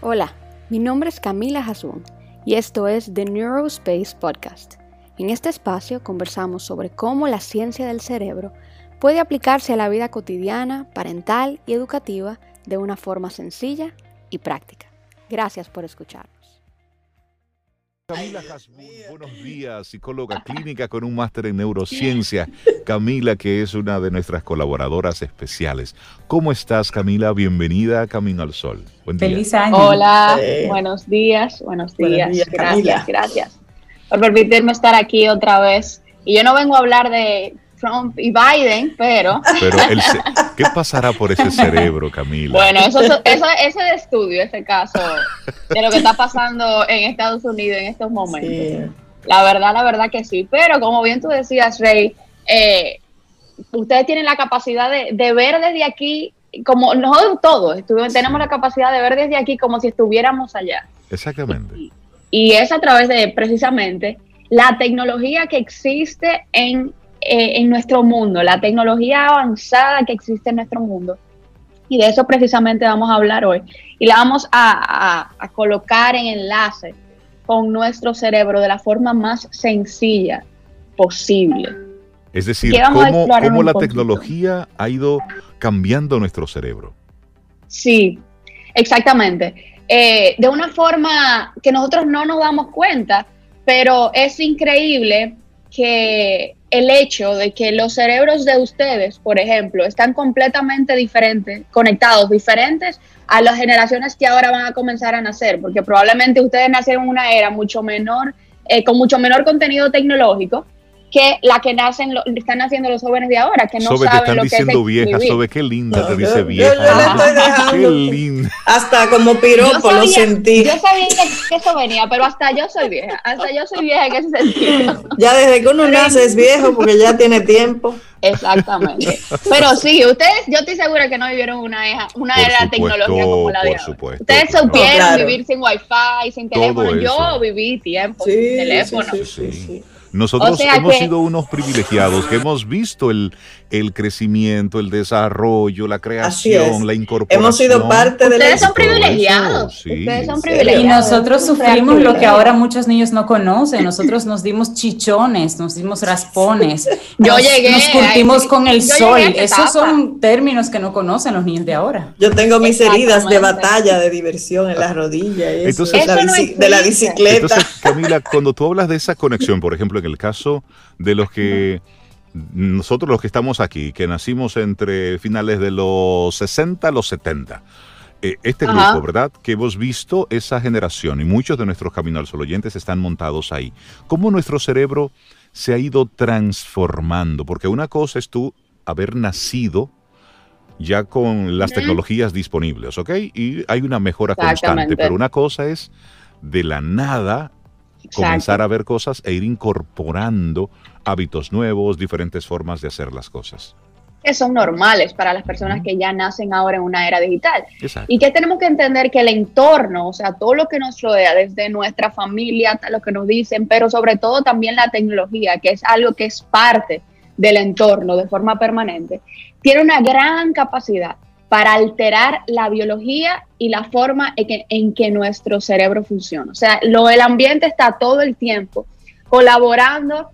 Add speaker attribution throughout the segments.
Speaker 1: Hola, mi nombre es Camila Hasun y esto es The Neurospace Podcast. En este espacio conversamos sobre cómo la ciencia del cerebro puede aplicarse a la vida cotidiana, parental y educativa de una forma sencilla y práctica. Gracias por escucharnos.
Speaker 2: Camila Hasbun, buenos días, psicóloga clínica con un máster en neurociencia. Camila, que es una de nuestras colaboradoras especiales. ¿Cómo estás, Camila? Bienvenida a Camino al Sol.
Speaker 3: Buen día. Feliz año.
Speaker 4: Hola, buenos días, buenos días. gracias, gracias por permitirme estar aquí otra vez. Y yo no vengo a hablar de Trump y Biden, pero...
Speaker 2: Pero ¿qué pasará por ese cerebro, Camila?
Speaker 4: Bueno, eso, eso, ese estudio, ese caso de lo que está pasando en Estados Unidos en estos momentos. La verdad, la verdad que sí. Pero como bien tú decías, Rey, eh, ustedes tienen la capacidad de, ver desde aquí, como nosotros todos tenemos la capacidad de ver desde aquí como si estuviéramos allá.
Speaker 2: Exactamente.
Speaker 4: y es a través de precisamente la tecnología que existe en eh, en nuestro mundo, la tecnología avanzada que existe en nuestro mundo. Y de eso precisamente vamos a hablar hoy. Y la vamos a, colocar en enlace con nuestro cerebro de la forma más sencilla posible.
Speaker 2: Es decir, cómo, cómo la tecnología ha ido cambiando nuestro cerebro.
Speaker 4: Sí, exactamente. Eh, de una forma que nosotros no nos damos cuenta, pero es increíble que el hecho de que los cerebros de ustedes, por ejemplo, están completamente diferentes, conectados, diferentes a las generaciones que ahora van a comenzar a nacer, porque probablemente ustedes nacieron en una era mucho menor, eh, con mucho menor contenido tecnológico, que la que nacen, lo, están haciendo los jóvenes de ahora, que no
Speaker 2: Sobe,
Speaker 4: saben
Speaker 2: te están
Speaker 4: lo
Speaker 2: diciendo
Speaker 4: que
Speaker 2: es vieja, Sobe, qué linda te dice vieja.
Speaker 3: Yo, la estoy dejando.
Speaker 2: Qué linda.
Speaker 3: Hasta como piropo lo sentí.
Speaker 4: Yo sabía que, eso venía, pero hasta yo soy vieja, hasta yo soy vieja en ese sentido.
Speaker 3: Ya desde que uno nace es viejo porque ya tiene tiempo.
Speaker 4: Exactamente. Pero sí, ustedes, yo estoy segura que no vivieron una era, una era tecnología como la de
Speaker 2: por Supuesto,
Speaker 4: ustedes supieron vivir sin wifi, sin teléfono. Yo viví tiempo sin teléfono.
Speaker 3: sí, sí. sí.
Speaker 2: Nosotros hemos sido unos privilegiados que hemos visto el, el crecimiento, el desarrollo, la creación, la incorporación.
Speaker 3: Hemos sido parte de
Speaker 4: Ustedes son privilegiados. Ustedes son privilegiados.
Speaker 5: Y nosotros sufrimos lo que ahora muchos niños no conocen. Nosotros nos dimos chichones, nos dimos raspones.
Speaker 4: Yo
Speaker 5: nos,
Speaker 4: llegué.
Speaker 5: Nos curtimos con el sol. Esos son términos que no conocen los niños de ahora.
Speaker 3: Yo tengo mis heridas de batalla, de diversión en la rodilla. Eso,
Speaker 2: Entonces,
Speaker 3: la de la bicicleta.
Speaker 2: Entonces, Camila, cuando tú hablas de esa conexión, por ejemplo, en el caso de los que nosotros los que estamos aquí, que nacimos entre finales de los 60 a los 70, eh, este grupo, ¿verdad? Que hemos visto esa generación y muchos de nuestros Camino al Sol oyentes están montados ahí. ¿Cómo nuestro cerebro se ha ido transformando? Porque una cosa es tú haber nacido ya con las tecnologías disponibles, ¿ok? Y hay una mejora constante, pero una cosa es de la nada comenzar a ver cosas e ir incorporando hábitos nuevos, diferentes formas de hacer las cosas.
Speaker 4: Que son normales para las personas que ya nacen ahora en una era digital. Y que tenemos que entender que el entorno, o sea, todo lo que nos rodea, desde nuestra familia hasta lo que nos dicen, pero sobre todo también la tecnología, que es algo que es parte del entorno de forma permanente, tiene una gran capacidad para alterar la biología y la forma en que, nuestro cerebro funciona. O sea, lo, el ambiente está todo el tiempo colaborando,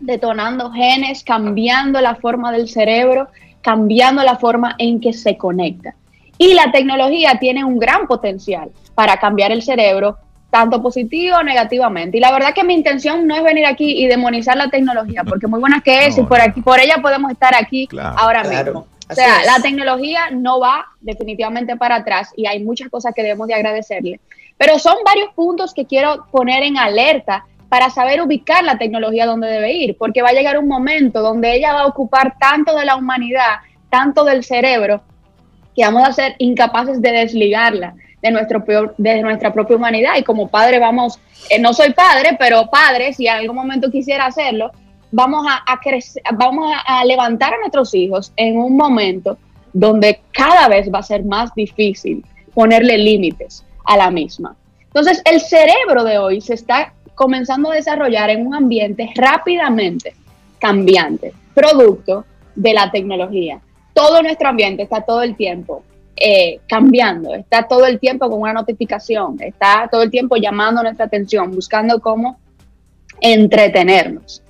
Speaker 4: detonando genes, cambiando la forma del cerebro, cambiando la forma en que se conecta. Y la tecnología tiene un gran potencial para cambiar el cerebro, tanto positivo o negativamente. Y la verdad que mi intención no es venir aquí y demonizar la tecnología, porque muy buena que es, y por aquí, por ella podemos estar aquí ahora mismo. O sea, la tecnología no va definitivamente para atrás y hay muchas cosas que debemos de agradecerle. Pero son varios puntos que quiero poner en alerta para saber ubicar la tecnología donde debe ir, porque va a llegar un momento donde ella va a ocupar tanto de la humanidad, tanto del cerebro, que vamos a ser incapaces de desligarla de, nuestro de nuestra propia humanidad. Y como padre vamos, eh, no soy padre, pero padre, si en algún momento quisiera hacerlo, vamos a, crecer, vamos a, levantar a nuestros hijos en un momento donde cada vez va a ser más difícil ponerle límites a la misma. Entonces, el cerebro de hoy se está comenzando a desarrollar en un ambiente rápidamente cambiante, producto de la tecnología. Todo nuestro ambiente está todo el tiempo eh, cambiando, está todo el tiempo con una notificación, está todo el tiempo llamando nuestra atención, buscando cómo entretenernos.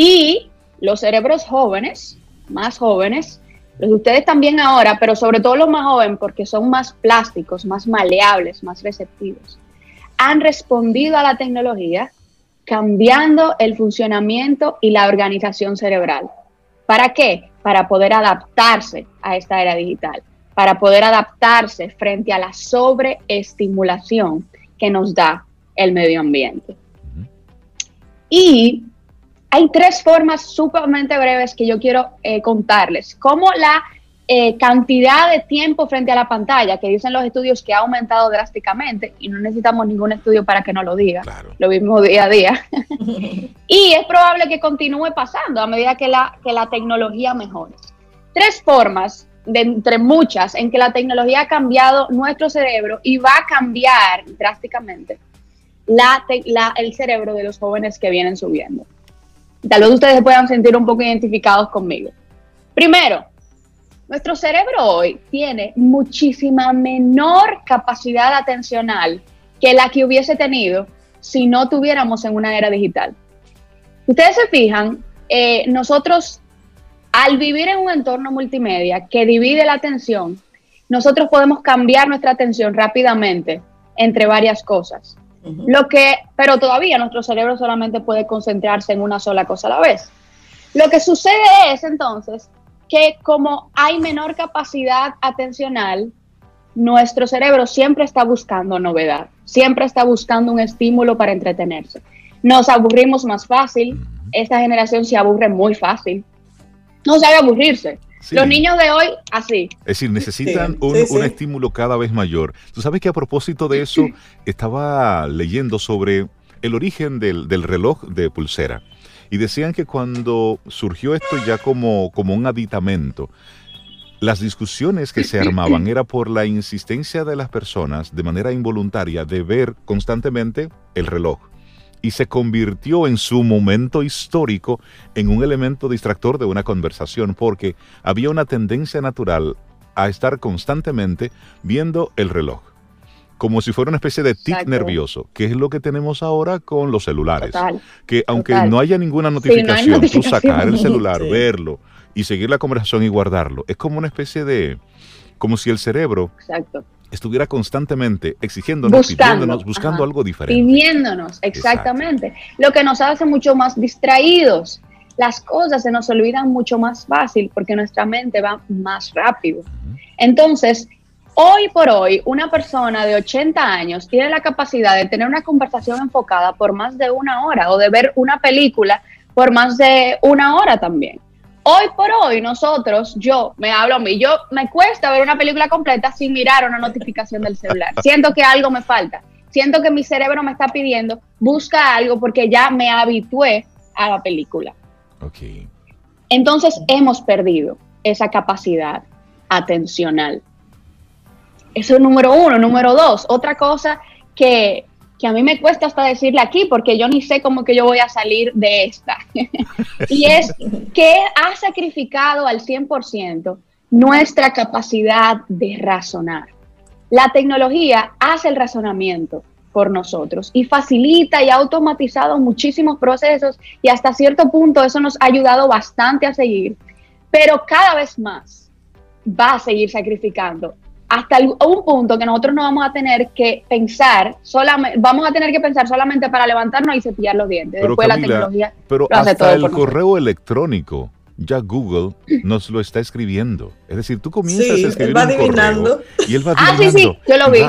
Speaker 4: Y los cerebros jóvenes, más jóvenes, los de ustedes también ahora, pero sobre todo los más jóvenes porque son más plásticos, más maleables, más receptivos, han respondido a la tecnología cambiando el funcionamiento y la organización cerebral. ¿Para qué? Para poder adaptarse a esta era digital, para poder adaptarse frente a la sobreestimulación que nos da el medio ambiente. Y hay tres formas sumamente breves que yo quiero eh, contarles. Cómo la eh, cantidad de tiempo frente a la pantalla, que dicen los estudios que ha aumentado drásticamente, y no necesitamos ningún estudio para que nos lo diga, lo mismo día a día. y es probable que continúe pasando a medida que la, que la tecnología mejore. Tres formas de entre muchas en que la tecnología ha cambiado nuestro cerebro y va a cambiar drásticamente la, la, el cerebro de los jóvenes que vienen subiendo. Tal vez ustedes puedan sentir un poco identificados conmigo. Primero, nuestro cerebro hoy tiene muchísima menor capacidad atencional que la que hubiese tenido si no tuviéramos en una era digital. Ustedes se fijan, eh, nosotros al vivir en un entorno multimedia que divide la atención, nosotros podemos cambiar nuestra atención rápidamente entre varias cosas. Lo que, pero todavía nuestro cerebro solamente puede concentrarse en una sola cosa a la vez. Lo que sucede es entonces que como hay menor capacidad atencional, nuestro cerebro siempre está buscando novedad, siempre está buscando un estímulo para entretenerse. Nos aburrimos más fácil, esta generación se aburre muy fácil, no sabe aburrirse. Los niños de hoy, así.
Speaker 2: Es decir, necesitan un, estímulo cada vez mayor. Tú sabes que a propósito de eso, estaba leyendo sobre el origen del, del reloj de pulsera. Y decían que cuando surgió esto ya como, como un aditamento, las discusiones que se armaban era por la insistencia de las personas de manera involuntaria de ver constantemente el reloj y se convirtió en su momento histórico en un elemento distractor de una conversación porque había una tendencia natural a estar constantemente viendo el reloj como si fuera una especie de tic nervioso, que es lo que tenemos ahora con los celulares. que aunque no haya ninguna notificación, tú sacar el celular, verlo y seguir la conversación y guardarlo, es como una especie de, como si el cerebro estuviera constantemente exigiéndonos, pidiéndonos, buscando algo diferente.
Speaker 4: Pidiéndonos, exactamente. Lo que nos hace mucho más distraídos. Las cosas se nos olvidan mucho más fácil porque nuestra mente va más rápido. Entonces, Hoy por hoy, una persona de 80 años tiene la capacidad de tener una conversación enfocada por más de una hora o de ver una película por más de una hora también. Hoy por hoy, nosotros, yo, me hablo a mí, yo me cuesta ver una película completa sin mirar una notificación del celular. Siento que algo me falta. Siento que mi cerebro me está pidiendo, busca algo porque ya me habitué a la película.
Speaker 2: Okay.
Speaker 4: Entonces hemos perdido esa capacidad atencional. Eso es número uno. Número dos, otra cosa que, a mí me cuesta hasta decirle aquí, porque yo ni sé cómo que yo voy a salir de esta. y es que ha sacrificado al 100% nuestra capacidad de razonar. La tecnología hace el razonamiento por nosotros y facilita y ha automatizado muchísimos procesos y hasta cierto punto eso nos ha ayudado bastante a seguir, pero cada vez más va a seguir sacrificando hasta un punto que nosotros no vamos a tener que pensar solamente, vamos a tener que pensar solamente para levantarnos y cepillar los dientes.
Speaker 2: Pero Después la tecnología pero hasta el correo electrónico ya Google nos lo está escribiendo. Es decir, tú comienzas a escribir un correo y él va adivinando. Ah, sí, sí,
Speaker 4: yo lo vi.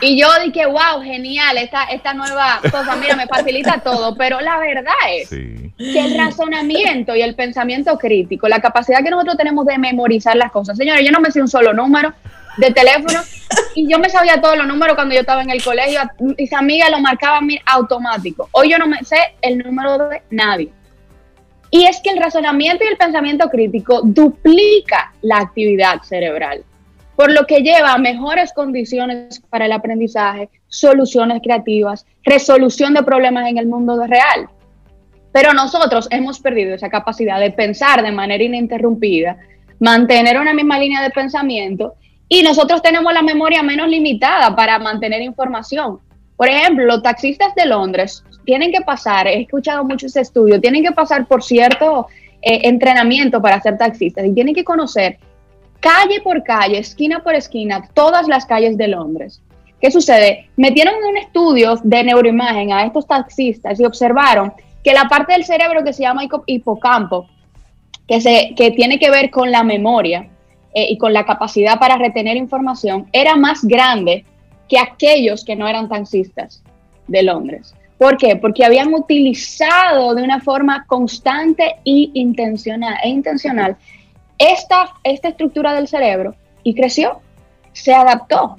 Speaker 4: Y yo dije, wow, genial, esta, esta nueva cosa, mira, me facilita todo. Pero la verdad es que el razonamiento y el pensamiento crítico, la capacidad que nosotros tenemos de memorizar las cosas. Señores, yo no me sé un solo número, de teléfono y yo me sabía todos los números cuando yo estaba en el colegio. Mis amigas lo marcaban automático. Hoy yo no me sé el número de nadie. Y es que el razonamiento y el pensamiento crítico duplica la actividad cerebral, por lo que lleva a mejores condiciones para el aprendizaje, soluciones creativas, resolución de problemas en el mundo real. Pero nosotros hemos perdido esa capacidad de pensar de manera ininterrumpida, mantener una misma línea de pensamiento Y nosotros tenemos la memoria menos limitada para mantener información. Por ejemplo, los taxistas de Londres tienen que pasar, he escuchado muchos estudios, tienen que pasar por cierto eh, entrenamiento para ser taxistas y tienen que conocer calle por calle, esquina por esquina, todas las calles de Londres. ¿Qué sucede? Metieron un estudio de neuroimagen a estos taxistas y observaron que la parte del cerebro que se llama hipocampo, que, se, que tiene que ver con la memoria eh, y con la capacidad para retener información, era más grande que aquellos que no eran taxistas de Londres. ¿Por qué? Porque habían utilizado de una forma constante y intencional, e intencional esta, esta estructura del cerebro y creció, se adaptó.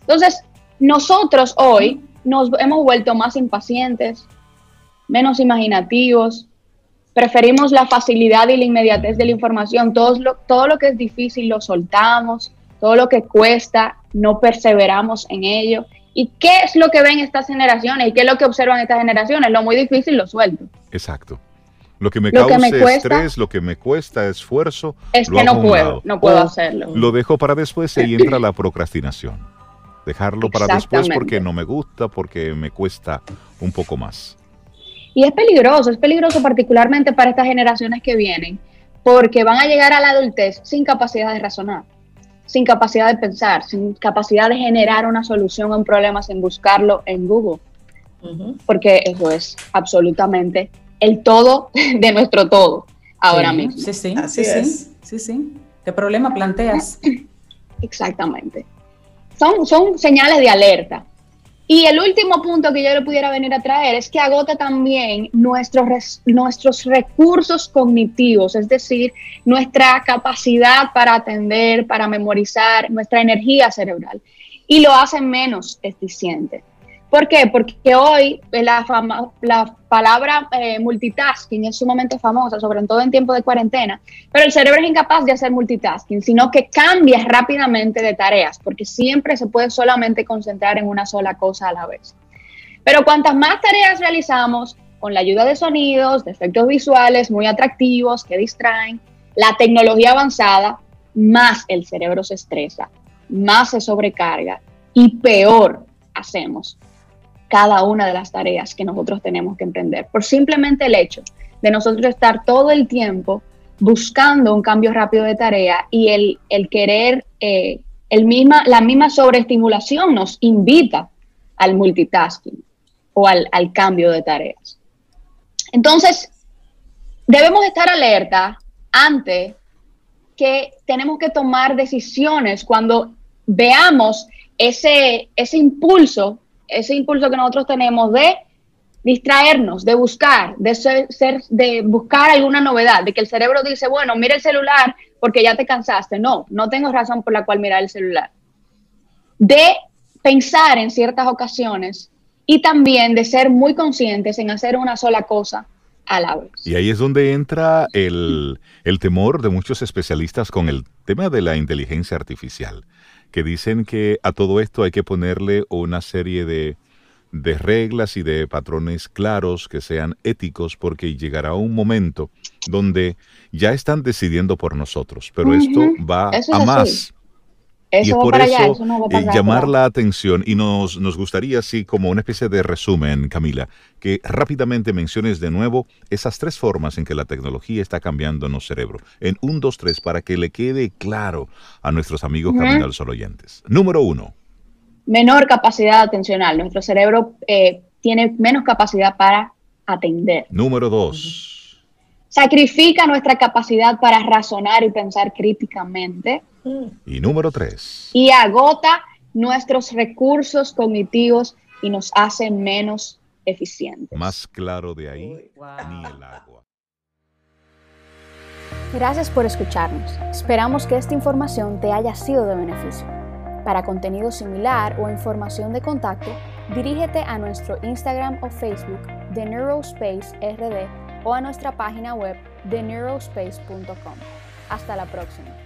Speaker 4: Entonces, nosotros hoy nos hemos vuelto más impacientes, menos imaginativos, preferimos la facilidad y la inmediatez de la información, todo lo, todo lo que es difícil lo soltamos, todo lo que cuesta no perseveramos en ello. ¿Y qué es lo que ven estas generaciones y qué es lo que observan estas generaciones? Lo muy difícil lo suelto.
Speaker 2: Exacto. Lo que me causa estrés, lo que me cuesta esfuerzo.
Speaker 4: Es que no puedo, no puedo hacerlo.
Speaker 2: Lo dejo para después y entra la procrastinación. Dejarlo para después porque no me gusta, porque me cuesta un poco más.
Speaker 4: Y es peligroso, es peligroso particularmente para estas generaciones que vienen, porque van a llegar a la adultez sin capacidad de razonar, sin capacidad de pensar, sin capacidad de generar una solución a un problema sin buscarlo en Google. Porque eso es absolutamente el todo de nuestro todo ahora mismo.
Speaker 5: Sí, sí, sí, sí, sí, sí. ¿Qué problema planteas?
Speaker 4: Exactamente. Son, son señales de alerta. Y el último punto que yo le pudiera venir a traer es que agota también nuestros, nuestros recursos cognitivos, es decir, nuestra capacidad para atender, para memorizar, nuestra energía cerebral, y lo hace menos eficiente. ¿Por qué? Porque hoy la, la palabra eh, multitasking es sumamente famosa, sobre todo en tiempo de cuarentena, pero el cerebro es incapaz de hacer multitasking, sino que cambia rápidamente de tareas, porque siempre se puede solamente concentrar en una sola cosa a la vez. Pero cuantas más tareas realizamos, con la ayuda de sonidos, de efectos visuales muy atractivos que distraen, la tecnología avanzada, más el cerebro se estresa, más se sobrecarga y peor hacemos cada una de las tareas que nosotros tenemos que emprender, por simplemente el hecho de nosotros estar todo el tiempo buscando un cambio rápido de tarea y el, el querer, eh, el misma, la misma sobreestimulación nos invita al multitasking o al, al cambio de tareas. Entonces, debemos estar alerta ante que tenemos que tomar decisiones cuando veamos ese, ese impulso ese impulso que nosotros tenemos de distraernos, de buscar, de ser, de buscar alguna novedad, de que el cerebro dice, bueno, mira el celular porque ya te cansaste. No, no tengo razón por la cual mirar el celular. De pensar en ciertas ocasiones y también de ser muy conscientes en hacer una sola cosa a la vez.
Speaker 2: Y ahí es donde entra el, el temor de muchos especialistas con el tema de la inteligencia artificial que dicen que a todo esto hay que ponerle una serie de, reglas y de patrones claros que sean éticos porque llegará un momento donde ya están decidiendo por nosotros, pero esto va a más y por eso, eh, llamar la atención y nos, nos gustaría, así como una especie de resumen, Camila, que rápidamente menciones de nuevo esas tres formas en que la tecnología está cambiando en nuestro cerebro. En un, dos, tres, para que le quede claro a nuestros amigos uh Sol oyentes. Número uno.
Speaker 4: Menor capacidad atencional. Nuestro cerebro eh, tiene menos capacidad para atender.
Speaker 2: Número dos.
Speaker 4: Sacrifica nuestra capacidad para razonar y pensar críticamente.
Speaker 2: Y número tres.
Speaker 4: Y agota nuestros recursos cognitivos y nos hace menos eficientes.
Speaker 2: Más claro de ahí, ni el agua.
Speaker 1: Gracias por escucharnos. Esperamos que esta información te haya sido de beneficio. Para contenido similar o información de contacto, dirígete a nuestro Instagram o Facebook de Neurospace RD o a nuestra página web de neurospace.com. Hasta la próxima.